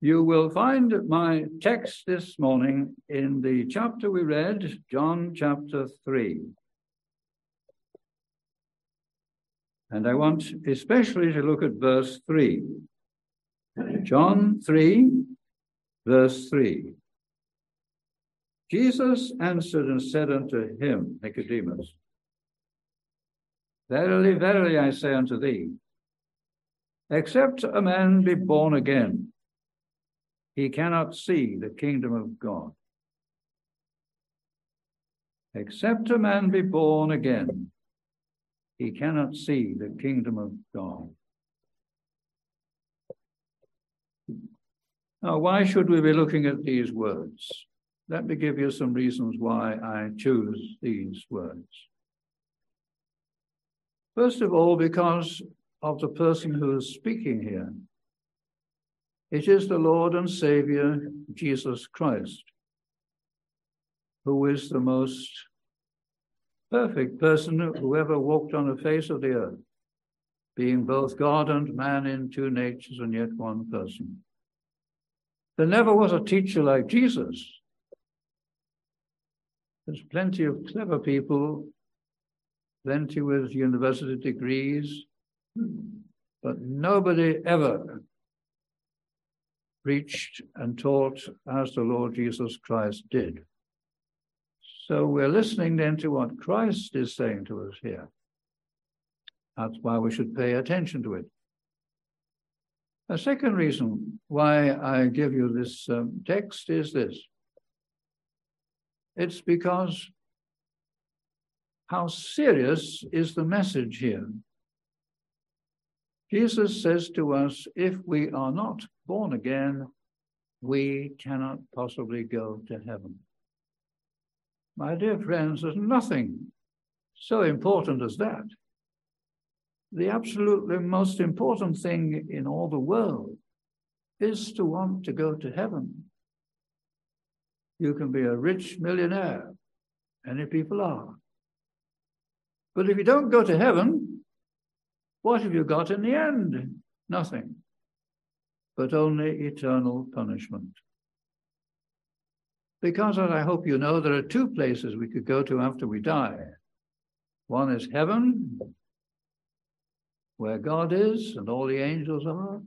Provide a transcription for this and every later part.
You will find my text this morning in the chapter we read, John chapter 3. And I want especially to look at verse 3. John 3, verse 3. Jesus answered and said unto him, Nicodemus, Verily, verily, I say unto thee, except a man be born again, he cannot see the kingdom of God. Except a man be born again, he cannot see the kingdom of God. Now, why should we be looking at these words? Let me give you some reasons why I choose these words. First of all, because of the person who is speaking here. It is the Lord and Savior, Jesus Christ, who is the most perfect person who ever walked on the face of the earth, being both God and man in two natures and yet one person. There never was a teacher like Jesus. There's plenty of clever people, plenty with university degrees, but nobody ever preached and taught as the Lord Jesus Christ did. So we're listening then to what Christ is saying to us here. That's why we should pay attention to it. A second reason why I give you this um, text is this it's because how serious is the message here? Jesus says to us, if we are not born again, we cannot possibly go to heaven. My dear friends, there's nothing so important as that. The absolutely most important thing in all the world is to want to go to heaven. You can be a rich millionaire, many people are. But if you don't go to heaven, what have you got in the end? Nothing, but only eternal punishment. Because, as I hope you know, there are two places we could go to after we die. One is heaven, where God is and all the angels are,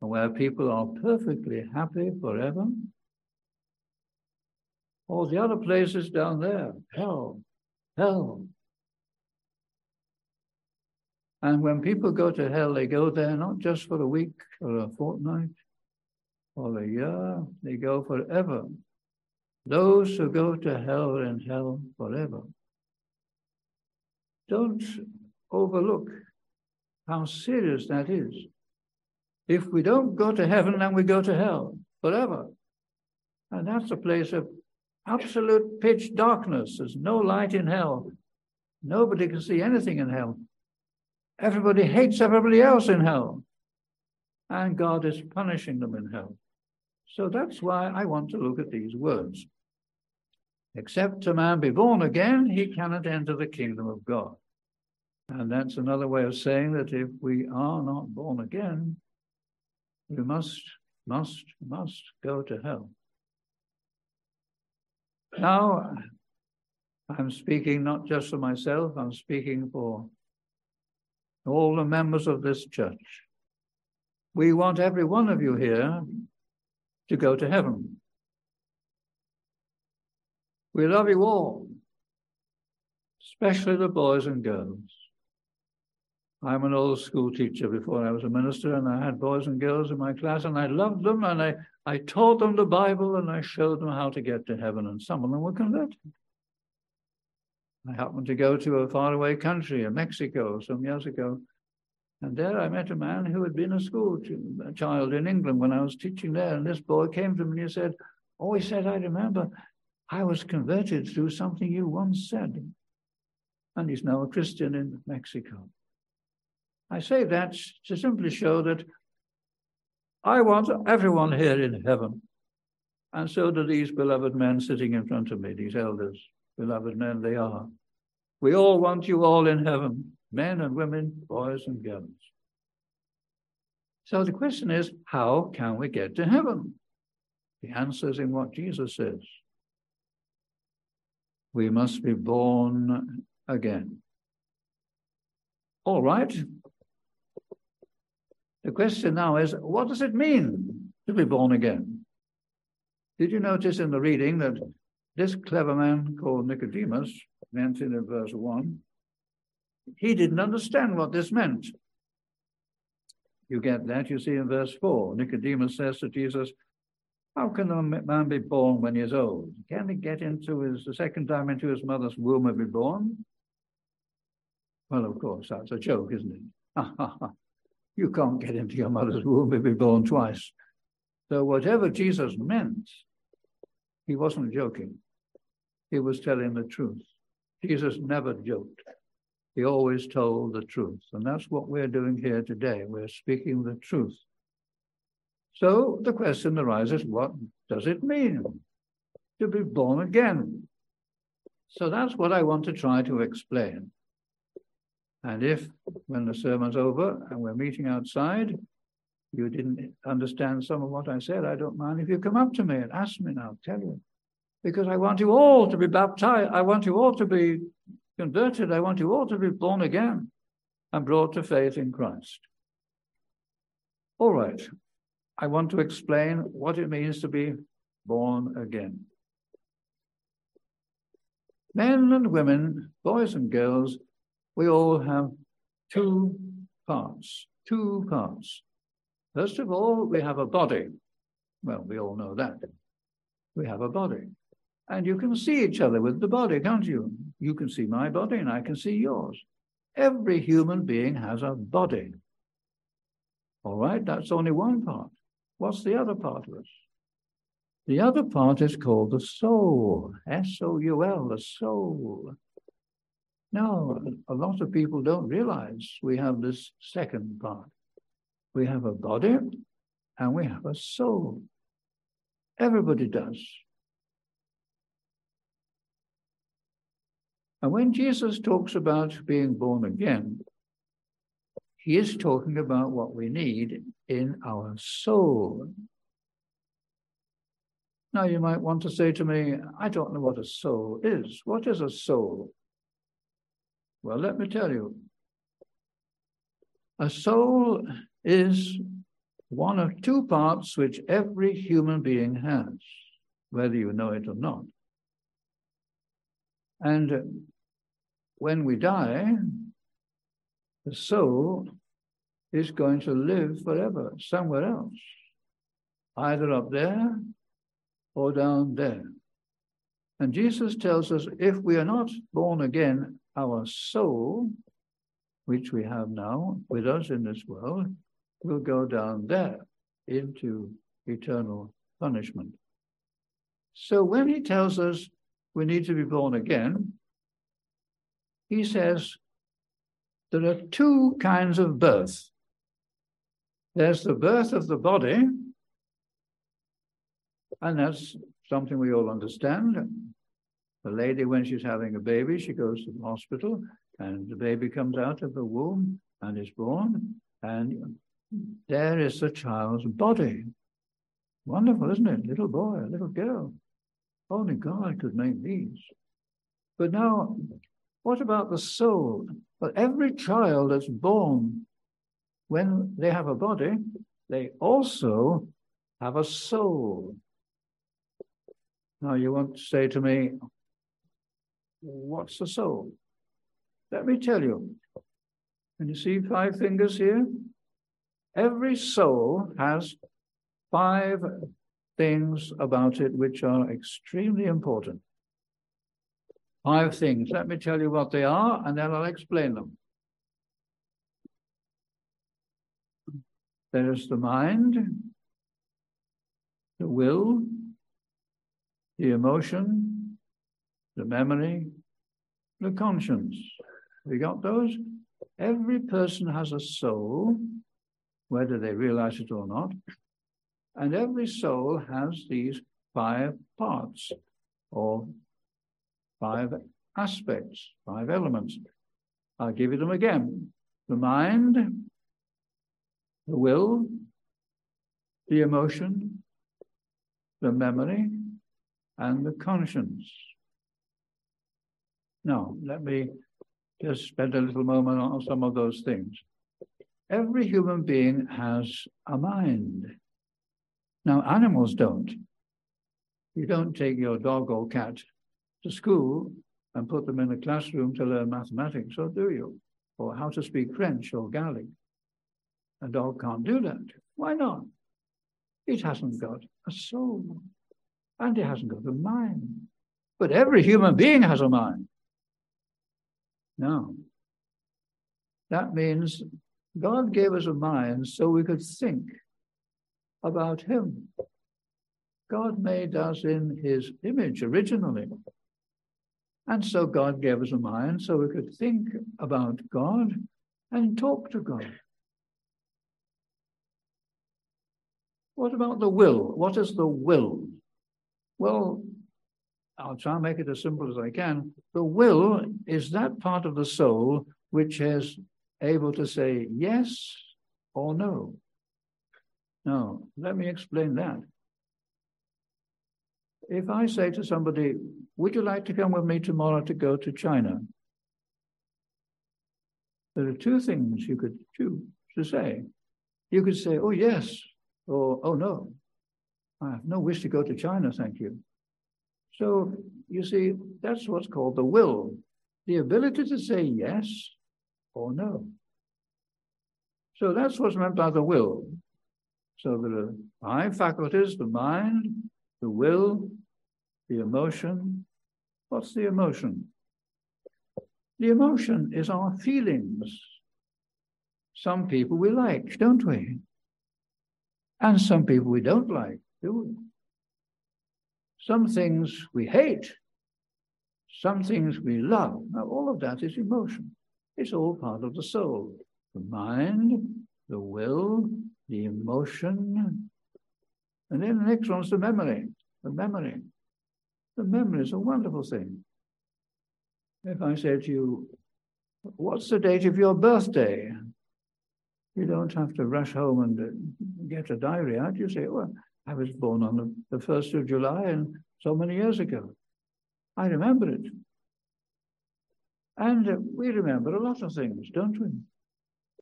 and where people are perfectly happy forever. All the other places down there, hell, hell, and when people go to hell, they go there not just for a week or a fortnight or a year, they go forever. Those who go to hell are in hell forever. Don't overlook how serious that is. If we don't go to heaven, then we go to hell forever. And that's a place of absolute pitch darkness. There's no light in hell. Nobody can see anything in hell. Everybody hates everybody else in hell. And God is punishing them in hell. So that's why I want to look at these words. Except a man be born again, he cannot enter the kingdom of God. And that's another way of saying that if we are not born again, we must, must, must go to hell. Now, I'm speaking not just for myself, I'm speaking for all the members of this church. We want every one of you here to go to heaven. We love you all, especially the boys and girls. I'm an old school teacher before I was a minister, and I had boys and girls in my class, and I loved them, and I, I taught them the Bible, and I showed them how to get to heaven, and some of them were converted. I happened to go to a faraway country, in Mexico, some years ago. And there I met a man who had been a school child in England when I was teaching there. And this boy came to me and he said, Oh, he said, I remember I was converted through something you once said. And he's now a Christian in Mexico. I say that to simply show that I want everyone here in heaven. And so do these beloved men sitting in front of me, these elders beloved men they are. We all want you all in heaven, men and women, boys and girls. So the question is, how can we get to heaven? The answer is in what Jesus says. We must be born again. All right. The question now is, what does it mean to be born again? Did you notice in the reading that this clever man called Nicodemus, mentioned in verse 1, he didn't understand what this meant. You get that, you see in verse 4. Nicodemus says to Jesus, How can a man be born when he's old? Can he get into his the second time into his mother's womb and be born? Well, of course, that's a joke, isn't it? you can't get into your mother's womb and be born twice. So whatever Jesus meant, he wasn't joking. He was telling the truth. Jesus never joked. He always told the truth. And that's what we're doing here today. We're speaking the truth. So the question arises what does it mean to be born again? So that's what I want to try to explain. And if, when the sermon's over and we're meeting outside, you didn't understand some of what I said, I don't mind if you come up to me and ask me and I'll tell you. Because I want you all to be baptized. I want you all to be converted. I want you all to be born again and brought to faith in Christ. All right. I want to explain what it means to be born again. Men and women, boys and girls, we all have two parts. Two parts. First of all, we have a body. Well, we all know that. We have a body. And you can see each other with the body, can't you? You can see my body and I can see yours. Every human being has a body. All right, that's only one part. What's the other part of us? The other part is called the soul. S O U L, the soul. Now, a lot of people don't realize we have this second part. We have a body and we have a soul. Everybody does. And when Jesus talks about being born again, he is talking about what we need in our soul. Now, you might want to say to me, I don't know what a soul is. What is a soul? Well, let me tell you. A soul is one of two parts which every human being has, whether you know it or not. And when we die, the soul is going to live forever somewhere else, either up there or down there. And Jesus tells us if we are not born again, our soul, which we have now with us in this world, will go down there into eternal punishment. So when he tells us we need to be born again, he says there are two kinds of birth. There's the birth of the body, and that's something we all understand. The lady, when she's having a baby, she goes to the hospital, and the baby comes out of the womb and is born, and there is the child's body. Wonderful, isn't it? Little boy, little girl. Only God could make these. But now, what about the soul? Well, every child that's born, when they have a body, they also have a soul. Now, you want to say to me, what's the soul? Let me tell you. Can you see five fingers here? Every soul has five things about it which are extremely important. Five things. Let me tell you what they are, and then I'll explain them. There is the mind, the will, the emotion, the memory, the conscience. We got those? Every person has a soul, whether they realize it or not. And every soul has these five parts or five aspects, five elements. I'll give you them again the mind, the will, the emotion, the memory, and the conscience. Now, let me just spend a little moment on some of those things. Every human being has a mind. Now, animals don't. You don't take your dog or cat to school and put them in a classroom to learn mathematics, or do you? Or how to speak French or Gaelic. A dog can't do that. Why not? It hasn't got a soul and it hasn't got a mind. But every human being has a mind. Now, That means God gave us a mind so we could think about Him. God made us in His image originally. And so God gave us a mind so we could think about God and talk to God. What about the will? What is the will? Well, I'll try and make it as simple as I can. The will is that part of the soul which is able to say yes or no. Now, let me explain that. If I say to somebody, Would you like to come with me tomorrow to go to China? There are two things you could choose to say. You could say, Oh, yes, or Oh, no. I have no wish to go to China, thank you. So you see, that's what's called the will, the ability to say yes or no. So that's what's meant by the will. So there are five faculties the mind, the will, the emotion. What's the emotion? The emotion is our feelings. Some people we like, don't we? And some people we don't like, do we? Some things we hate, some things we love. Now, all of that is emotion. It's all part of the soul the mind, the will, the emotion. And then the next one's the memory. The memory. The memory is a wonderful thing. If I say to you, What's the date of your birthday? You don't have to rush home and get a diary out. You say, Well, I was born on the, the 1st of July and so many years ago. I remember it. And we remember a lot of things, don't we?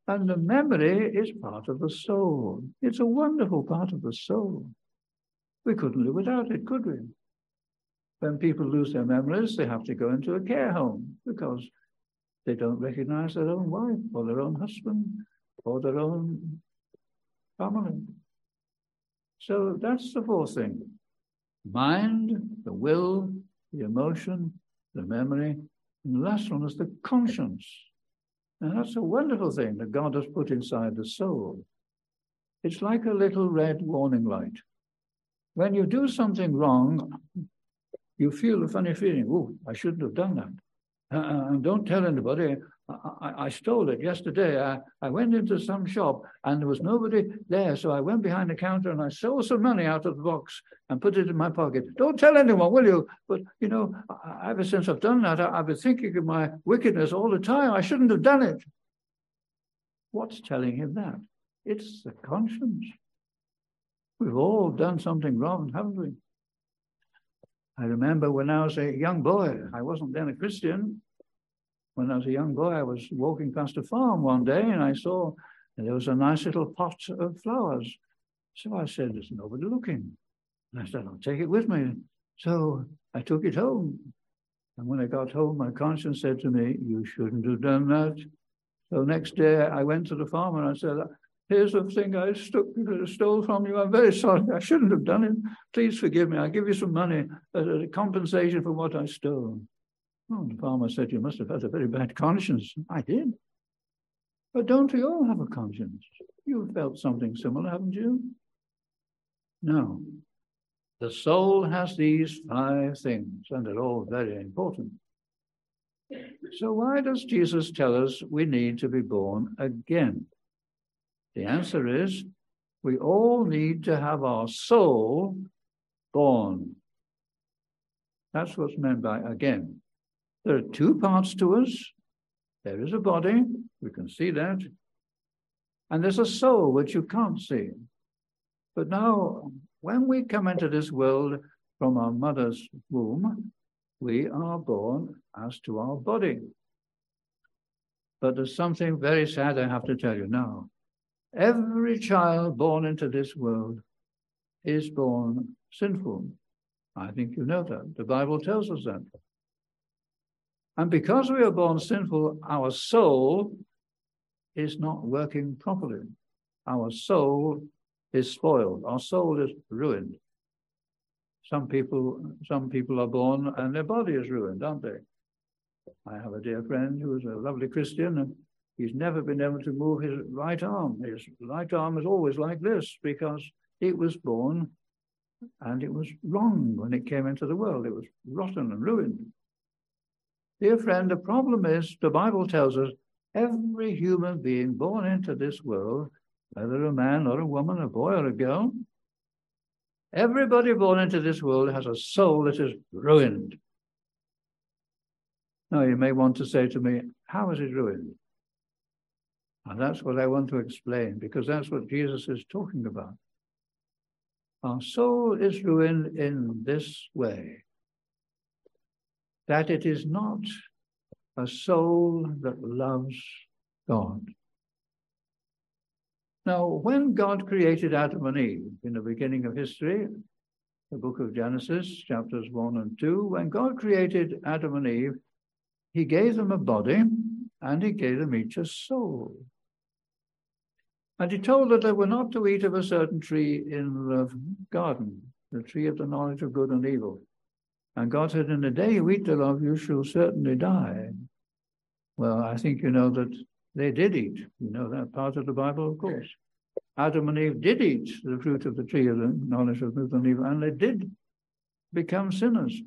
And the memory is part of the soul. It's a wonderful part of the soul. We couldn't live without it, could we? When people lose their memories, they have to go into a care home because they don't recognize their own wife or their own husband or their own family. So that's the fourth thing mind, the will, the emotion, the memory. And the last one is the conscience. And that's a wonderful thing that God has put inside the soul. It's like a little red warning light. When you do something wrong, you feel a funny feeling, oh, I shouldn't have done that. Uh, don't tell anybody. I, I, stole it yesterday. I, I went into some shop and there was nobody there. So I went behind the counter and I stole some money out of the box and put it in my pocket. Don't tell anyone, will you? But, you know, ever since I've done that, I, I've been thinking of my wickedness all the time. I shouldn't have done it. What's telling him that? It's the conscience. We've all done something wrong, haven't we? I remember when I was a young boy, I wasn't then a Christian, when I was a young boy, I was walking past a farm one day and I saw there was a nice little pot of flowers. So I said, There's nobody looking. And I said, I'll take it with me. So I took it home. And when I got home, my conscience said to me, You shouldn't have done that. So next day, I went to the farm and I said, Here's the thing I stole from you. I'm very sorry. I shouldn't have done it. Please forgive me. I'll give you some money as a compensation for what I stole. Oh, the farmer said, You must have had a very bad conscience. I did. But don't we all have a conscience? You've felt something similar, haven't you? No. The soul has these five things, and they're all very important. So, why does Jesus tell us we need to be born again? The answer is we all need to have our soul born. That's what's meant by again. There are two parts to us. There is a body, we can see that. And there's a soul which you can't see. But now, when we come into this world from our mother's womb, we are born as to our body. But there's something very sad I have to tell you now. Every child born into this world is born sinful. I think you know that. The Bible tells us that. And because we are born sinful, our soul is not working properly. Our soul is spoiled. Our soul is ruined. Some people, some people are born and their body is ruined, aren't they? I have a dear friend who is a lovely Christian, and he's never been able to move his right arm. His right arm is always like this because it was born and it was wrong when it came into the world. It was rotten and ruined. Dear friend, the problem is the Bible tells us every human being born into this world, whether a man or a woman, a boy or a girl, everybody born into this world has a soul that is ruined. Now, you may want to say to me, how is it ruined? And that's what I want to explain, because that's what Jesus is talking about. Our soul is ruined in this way that it is not a soul that loves God. Now, when God created Adam and Eve in the beginning of history, the book of Genesis, chapters 1 and 2, when God created Adam and Eve, he gave them a body and he gave them each a soul. And he told that they were not to eat of a certain tree in the garden, the tree of the knowledge of good and evil. And God said, In the day you eat thereof, you shall certainly die. Well, I think you know that they did eat. You know that part of the Bible, of course. Adam and Eve did eat the fruit of the tree of the knowledge of good and evil, and they did become sinners.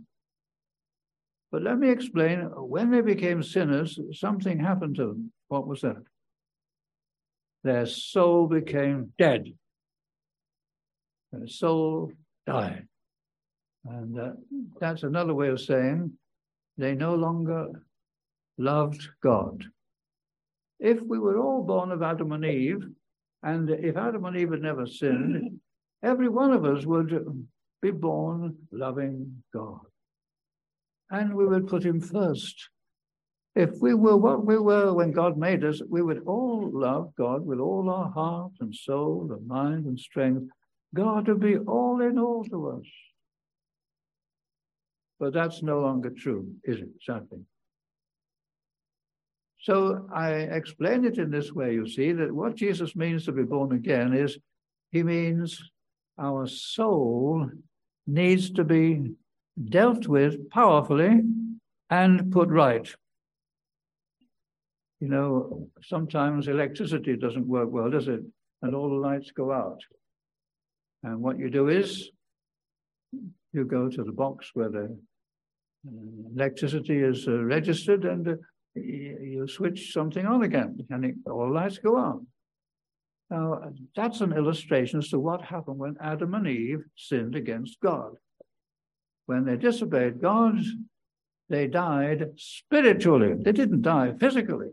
But let me explain when they became sinners, something happened to them. What was that? Their soul became dead. Their soul died. And uh, that's another way of saying they no longer loved God. If we were all born of Adam and Eve, and if Adam and Eve had never sinned, every one of us would be born loving God and we would put him first. If we were what we were when God made us, we would all love God with all our heart and soul and mind and strength. God would be all in all to us. But that's no longer true, is it? Sadly. So I explain it in this way, you see, that what Jesus means to be born again is he means our soul needs to be dealt with powerfully and put right. You know, sometimes electricity doesn't work well, does it? And all the lights go out. And what you do is you go to the box where the uh, electricity is uh, registered and uh, you switch something on again and it, all lights go on. Now, that's an illustration as to what happened when Adam and Eve sinned against God when they disobeyed God, they died spiritually. They didn't die physically.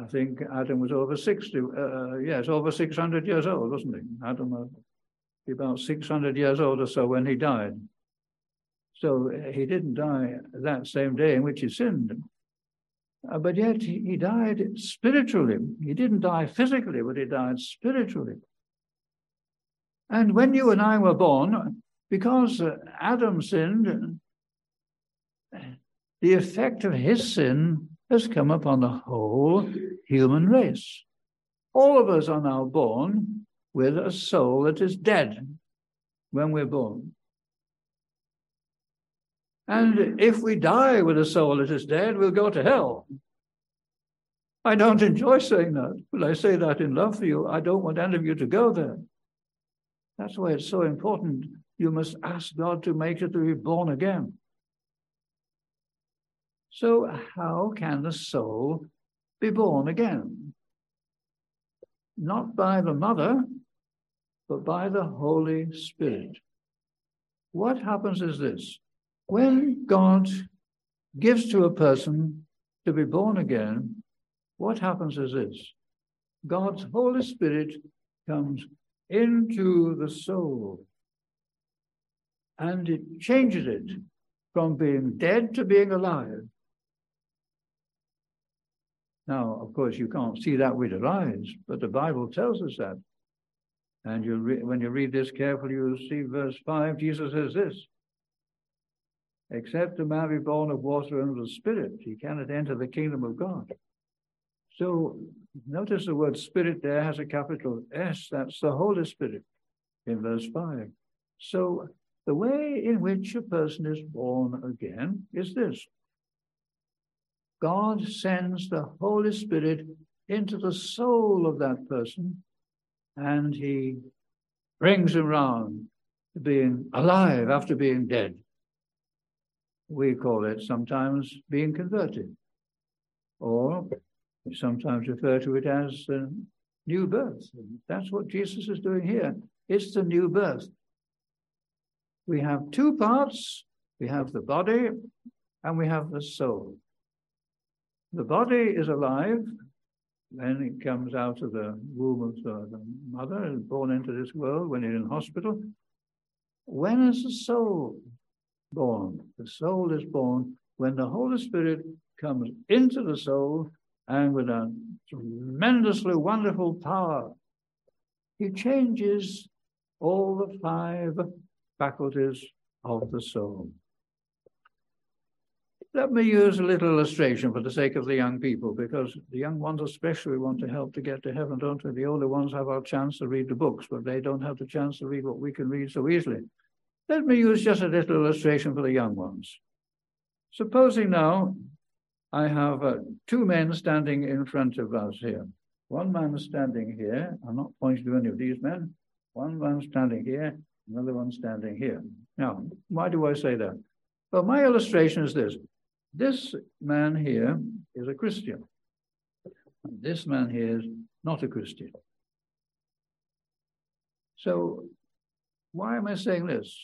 I think Adam was over 60, uh, yes, over 600 years old, wasn't he? Adam was about 600 years old or so when he died. So uh, he didn't die that same day in which he sinned. Uh, but yet he, he died spiritually. He didn't die physically, but he died spiritually. And when you and I were born, because uh, Adam sinned, the effect of his sin has come upon the whole human race. All of us are now born with a soul that is dead when we're born. And if we die with a soul that is dead, we'll go to hell. I don't enjoy saying that, but I say that in love for you. I don't want any of you to go there. That's why it's so important you must ask God to make you to be born again. So, how can the soul be born again? Not by the mother, but by the Holy Spirit. What happens is this when God gives to a person to be born again, what happens is this God's Holy Spirit comes into the soul. And it changes it from being dead to being alive. Now, of course, you can't see that with your eyes, but the Bible tells us that. And you re- when you read this carefully, you'll see verse 5, Jesus says this Except a man be born of water and of the Spirit, he cannot enter the kingdom of God. So notice the word Spirit there has a capital S, that's the Holy Spirit in verse 5. So the way in which a person is born again is this God sends the Holy Spirit into the soul of that person and he brings him round to being alive after being dead. We call it sometimes being converted, or we sometimes refer to it as the new birth. That's what Jesus is doing here. It's the new birth. We have two parts we have the body and we have the soul. The body is alive when it comes out of the womb of the mother and born into this world, when it's in hospital. When is the soul born? The soul is born when the Holy Spirit comes into the soul and with a tremendously wonderful power, he changes all the five faculties of the soul. Let me use a little illustration for the sake of the young people, because the young ones especially want to help to get to heaven, don't they? The older ones have our chance to read the books, but they don't have the chance to read what we can read so easily. Let me use just a little illustration for the young ones. Supposing now I have uh, two men standing in front of us here. One man standing here. I'm not pointing to any of these men. One man standing here, another one standing here. Now, why do I say that? Well, my illustration is this. This man here is a Christian. This man here is not a Christian. So, why am I saying this?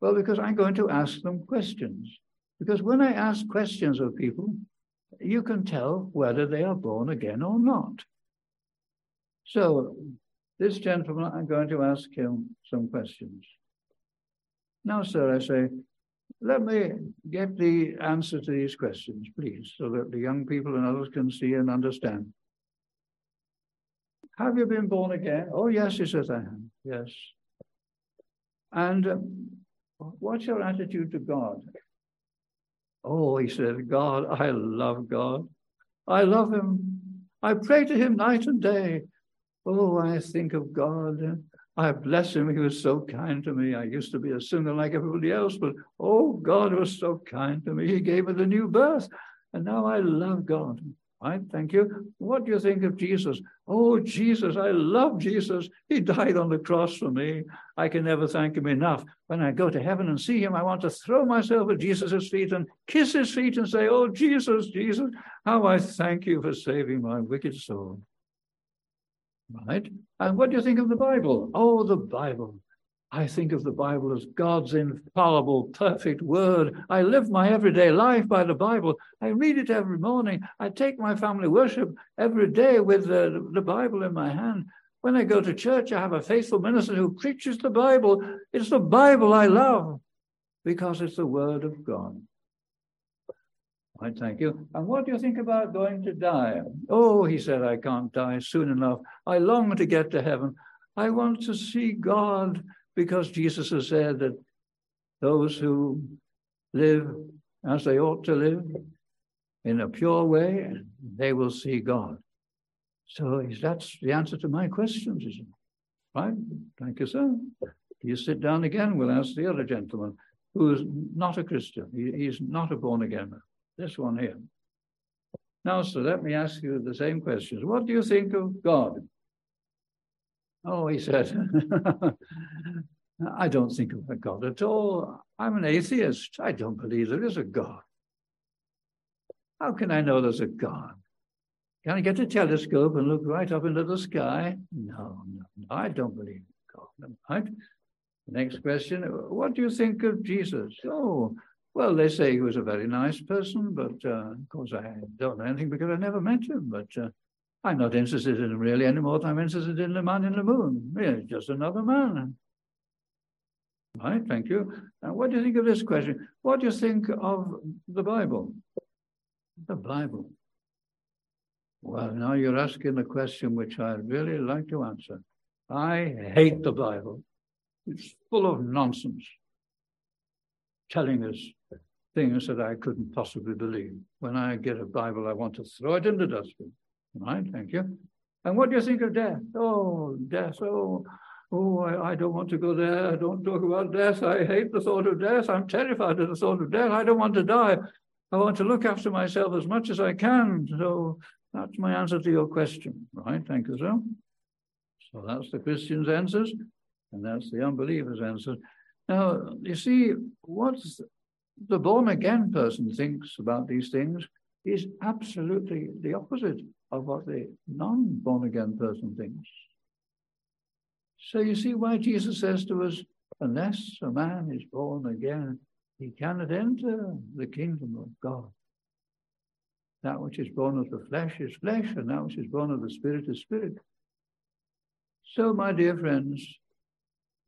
Well, because I'm going to ask them questions. Because when I ask questions of people, you can tell whether they are born again or not. So, this gentleman, I'm going to ask him some questions. Now, sir, I say, let me get the answer to these questions, please, so that the young people and others can see and understand. Have you been born again? Oh, yes, he says, I am. Yes. And um, what's your attitude to God? Oh, he said, God, I love God. I love him. I pray to him night and day. Oh, I think of God. I bless him. He was so kind to me. I used to be a sinner like everybody else, but oh, God was so kind to me. He gave me the new birth. And now I love God. I thank you. What do you think of Jesus? Oh, Jesus, I love Jesus. He died on the cross for me. I can never thank him enough. When I go to heaven and see him, I want to throw myself at Jesus' feet and kiss his feet and say, Oh, Jesus, Jesus, how I thank you for saving my wicked soul. Right? And what do you think of the Bible? Oh, the Bible. I think of the Bible as God's infallible, perfect word. I live my everyday life by the Bible. I read it every morning. I take my family worship every day with the, the Bible in my hand. When I go to church, I have a faithful minister who preaches the Bible. It's the Bible I love because it's the word of God. I thank you. And what do you think about going to die? Oh, he said, I can't die soon enough. I long to get to heaven. I want to see God because Jesus has said that those who live as they ought to live in a pure way, they will see God. So that's the answer to my questions, is? Right? Thank you, sir. You sit down again, we'll ask the other gentleman who is not a Christian. He, he's not a born again man. This one here. Now, sir, let me ask you the same questions. What do you think of God? Oh, he said, I don't think of a God at all. I'm an atheist. I don't believe there is a God. How can I know there's a God? Can I get a telescope and look right up into the sky? No, no, no I don't believe in God. Right? Next question What do you think of Jesus? Oh, well, they say he was a very nice person, but uh, of course I don't know anything because I never met him. But uh, I'm not interested in him really any more than I'm interested in the man in the moon. Yeah, just another man. Right, thank you. And what do you think of this question? What do you think of the Bible? The Bible. Well, now you're asking a question which I'd really like to answer. I hate the Bible. It's full of nonsense, telling us things that I couldn't possibly believe. When I get a Bible, I want to throw it in the dustbin. Right, thank you. And what do you think of death? Oh, death. Oh, oh, I, I, don't want to go there. I don't talk about death. I hate the thought of death. I'm terrified of the thought of death. I don't want to die. I want to look after myself as much as I can. So that's my answer to your question. Right, thank you, sir. So that's the Christian's answers, and that's the unbeliever's answers. Now, you see, what the born again person thinks about these things is absolutely the opposite of what the non born again person thinks. So you see why Jesus says to us, unless a man is born again, he cannot enter the kingdom of God. That which is born of the flesh is flesh, and that which is born of the spirit is spirit. So, my dear friends,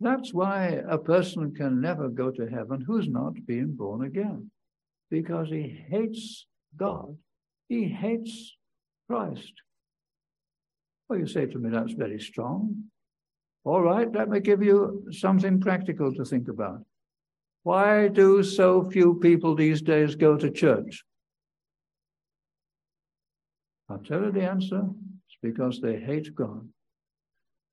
that's why a person can never go to heaven who's not been born again, because he hates God, he hates Christ. Well, you say to me, that's very strong. All right, let me give you something practical to think about. Why do so few people these days go to church? I'll tell you the answer. It's because they hate God.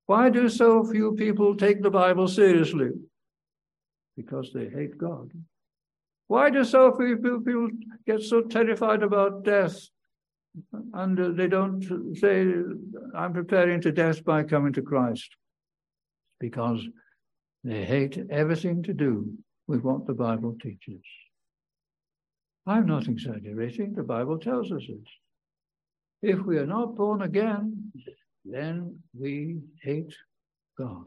Why do so few people take the Bible seriously? Because they hate God. Why do so few people get so terrified about death? And they don't say, I'm preparing to death by coming to Christ. Because they hate everything to do with what the Bible teaches. I'm not exaggerating. The Bible tells us this. If we are not born again, then we hate God.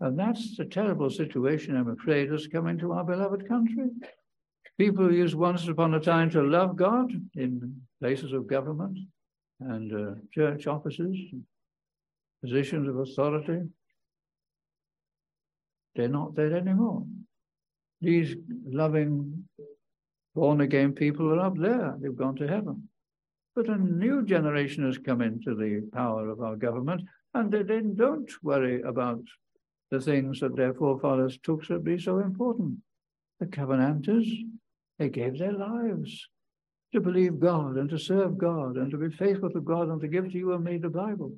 And that's the terrible situation, I'm afraid, has come into our beloved country. People who used once upon a time to love God in places of government and uh, church offices, positions of authority. They're not there anymore. These loving, born again people are up there. They've gone to heaven. But a new generation has come into the power of our government, and they then don't worry about the things that their forefathers took to be so important. The Covenanters, they gave their lives to believe God and to serve God and to be faithful to God and to give to you and me the Bible.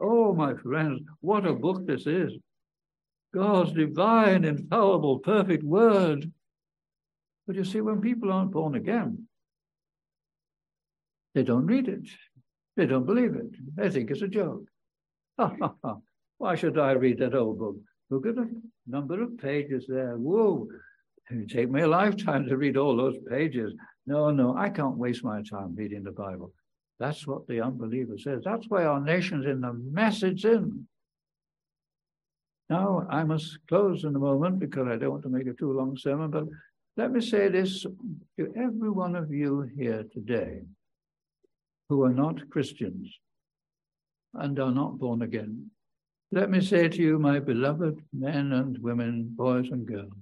Oh, my friends, what a book this is. God's divine, infallible, perfect word. But you see, when people aren't born again, they don't read it. They don't believe it. They think it's a joke. Why should I read that old book? Look at the number of pages there. Whoa, it would take me a lifetime to read all those pages. No, no, I can't waste my time reading the Bible. That's what the unbeliever says. That's why our nation's in the mess it's in. Now, I must close in a moment because I don't want to make a too long sermon, but let me say this to every one of you here today who are not Christians and are not born again. Let me say to you, my beloved men and women, boys and girls,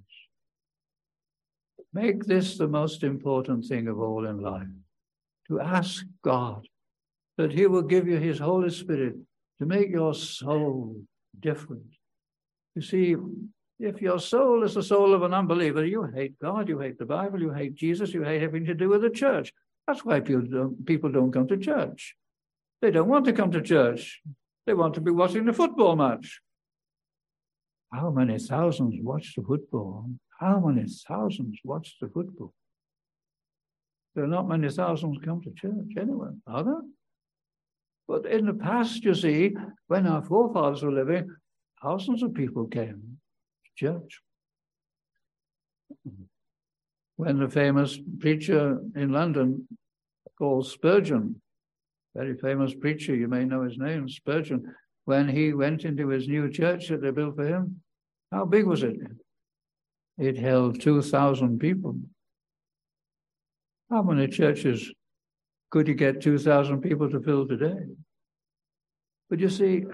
make this the most important thing of all in life to ask God that He will give you His Holy Spirit to make your soul different. You see, if your soul is the soul of an unbeliever, you hate God, you hate the Bible, you hate Jesus, you hate everything to do with the church. That's why people don't, people don't come to church. They don't want to come to church. They want to be watching the football match. How many thousands watch the football? How many thousands watch the football? There are not many thousands come to church anyway, are there? But in the past, you see, when our forefathers were living, thousands of people came to church when the famous preacher in London called Spurgeon, very famous preacher, you may know his name, Spurgeon, when he went into his new church that they built for him, how big was it? It held 2,000 people. How many churches could you get 2,000 people to fill today? But you see,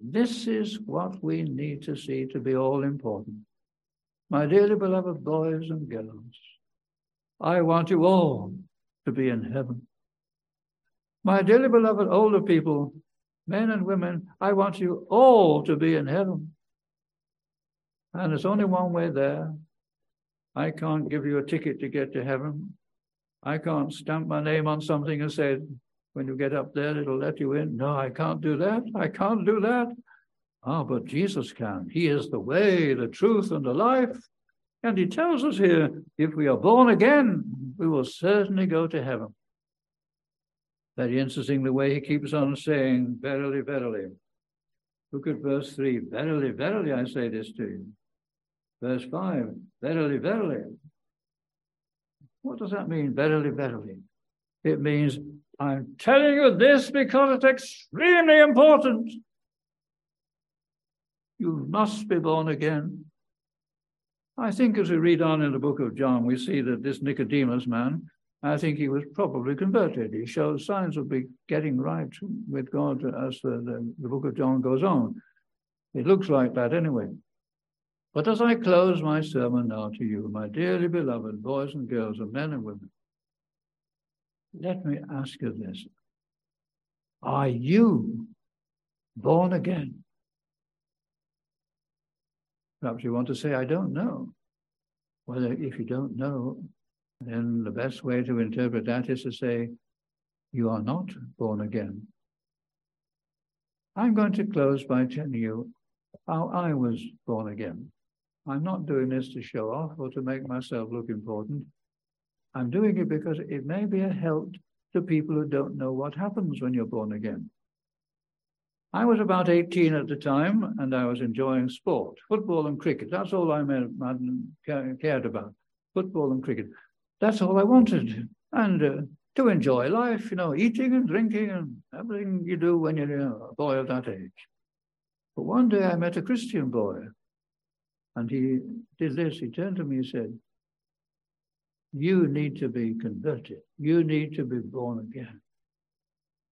this is what we need to see to be all important. My dearly beloved boys and girls, I want you all to be in heaven. My dearly beloved older people, men and women, I want you all to be in heaven. And there's only one way there. I can't give you a ticket to get to heaven. I can't stamp my name on something and say, when you get up there, it'll let you in. No, I can't do that. I can't do that. Ah, oh, but Jesus can. He is the way, the truth, and the life. And he tells us here if we are born again, we will certainly go to heaven. Very interesting the way he keeps on saying, Verily, verily. Look at verse 3. Verily, verily, I say this to you. Verse 5. Verily, verily. What does that mean, verily, verily? It means, I'm telling you this because it's extremely important. You must be born again. I think as we read on in the book of John, we see that this Nicodemus man, I think he was probably converted. He shows signs of be getting right with God as the, the, the book of John goes on. It looks like that anyway. But as I close my sermon now to you, my dearly beloved boys and girls and men and women, let me ask you this. Are you born again? Perhaps you want to say, I don't know. Well, if you don't know, then the best way to interpret that is to say, you are not born again. I'm going to close by telling you how I was born again. I'm not doing this to show off or to make myself look important. I'm doing it because it may be a help to people who don't know what happens when you're born again. I was about 18 at the time and I was enjoying sport, football and cricket. That's all I cared about, football and cricket. That's all I wanted. And uh, to enjoy life, you know, eating and drinking and everything you do when you're a boy of that age. But one day I met a Christian boy and he did this. He turned to me and said, You need to be converted. You need to be born again.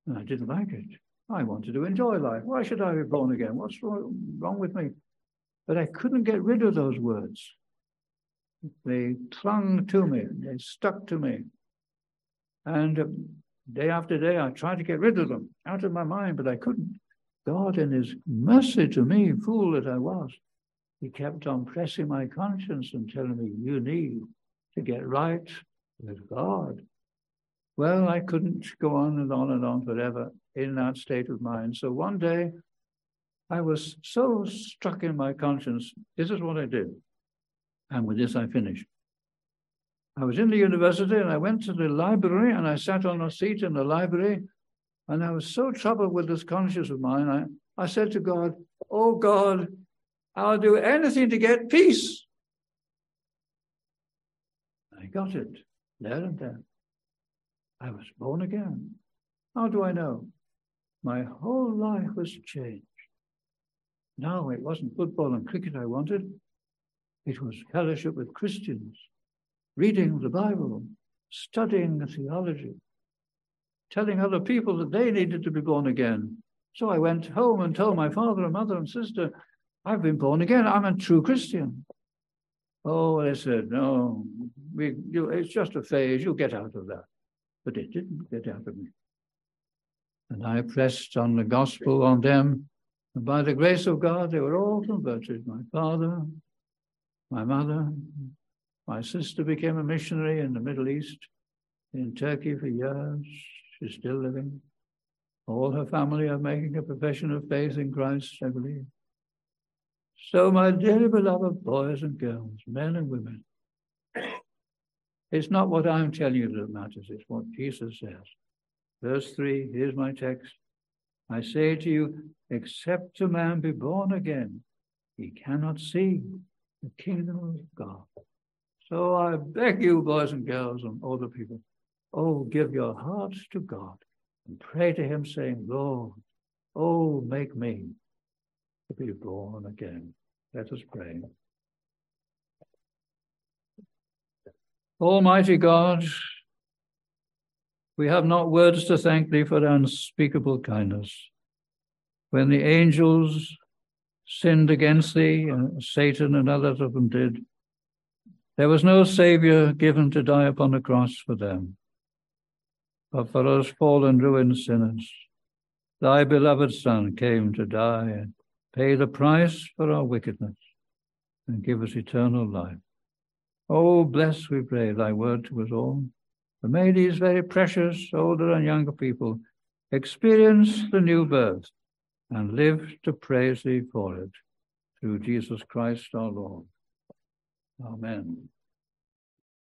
And I didn't like it. I wanted to enjoy life. Why should I be born again? What's wrong with me? But I couldn't get rid of those words. They clung to me, they stuck to me. And uh, day after day, I tried to get rid of them out of my mind, but I couldn't. God, in His mercy to me, fool that I was, He kept on pressing my conscience and telling me, You need to get right with God. Well, I couldn't go on and on and on forever in that state of mind. So one day I was so struck in my conscience. This is what I did. And with this, I finished. I was in the university and I went to the library and I sat on a seat in the library. And I was so troubled with this conscience of mine. I, I said to God, Oh God, I'll do anything to get peace. I got it there and then. I was born again. How do I know? My whole life was changed. Now it wasn't football and cricket I wanted. It was fellowship with Christians, reading the Bible, studying theology, telling other people that they needed to be born again. So I went home and told my father and mother and sister, I've been born again. I'm a true Christian. Oh, they said, no, we, you, it's just a phase. You'll get out of that but it didn't get out of me. And I pressed on the gospel on them, and by the grace of God, they were all converted. My father, my mother, my sister became a missionary in the Middle East, in Turkey for years. She's still living. All her family are making a profession of faith in Christ, I believe. So, my dearly beloved boys and girls, men and women, it's not what I'm telling you that matters, it's what Jesus says. Verse 3, here's my text. I say to you, except a man be born again, he cannot see the kingdom of God. So I beg you, boys and girls and older people, oh, give your hearts to God and pray to him, saying, Lord, oh, make me to be born again. Let us pray. Almighty God, We have not words to thank thee for thy unspeakable kindness. When the angels sinned against thee, uh, Satan and others of them did, there was no Savior given to die upon the cross for them. But for us fallen, ruined sinners, thy beloved Son came to die and pay the price for our wickedness and give us eternal life. Oh, bless, we pray, thy word to us all. And may these very precious older and younger people experience the new birth and live to praise thee for it through Jesus Christ our Lord. Amen.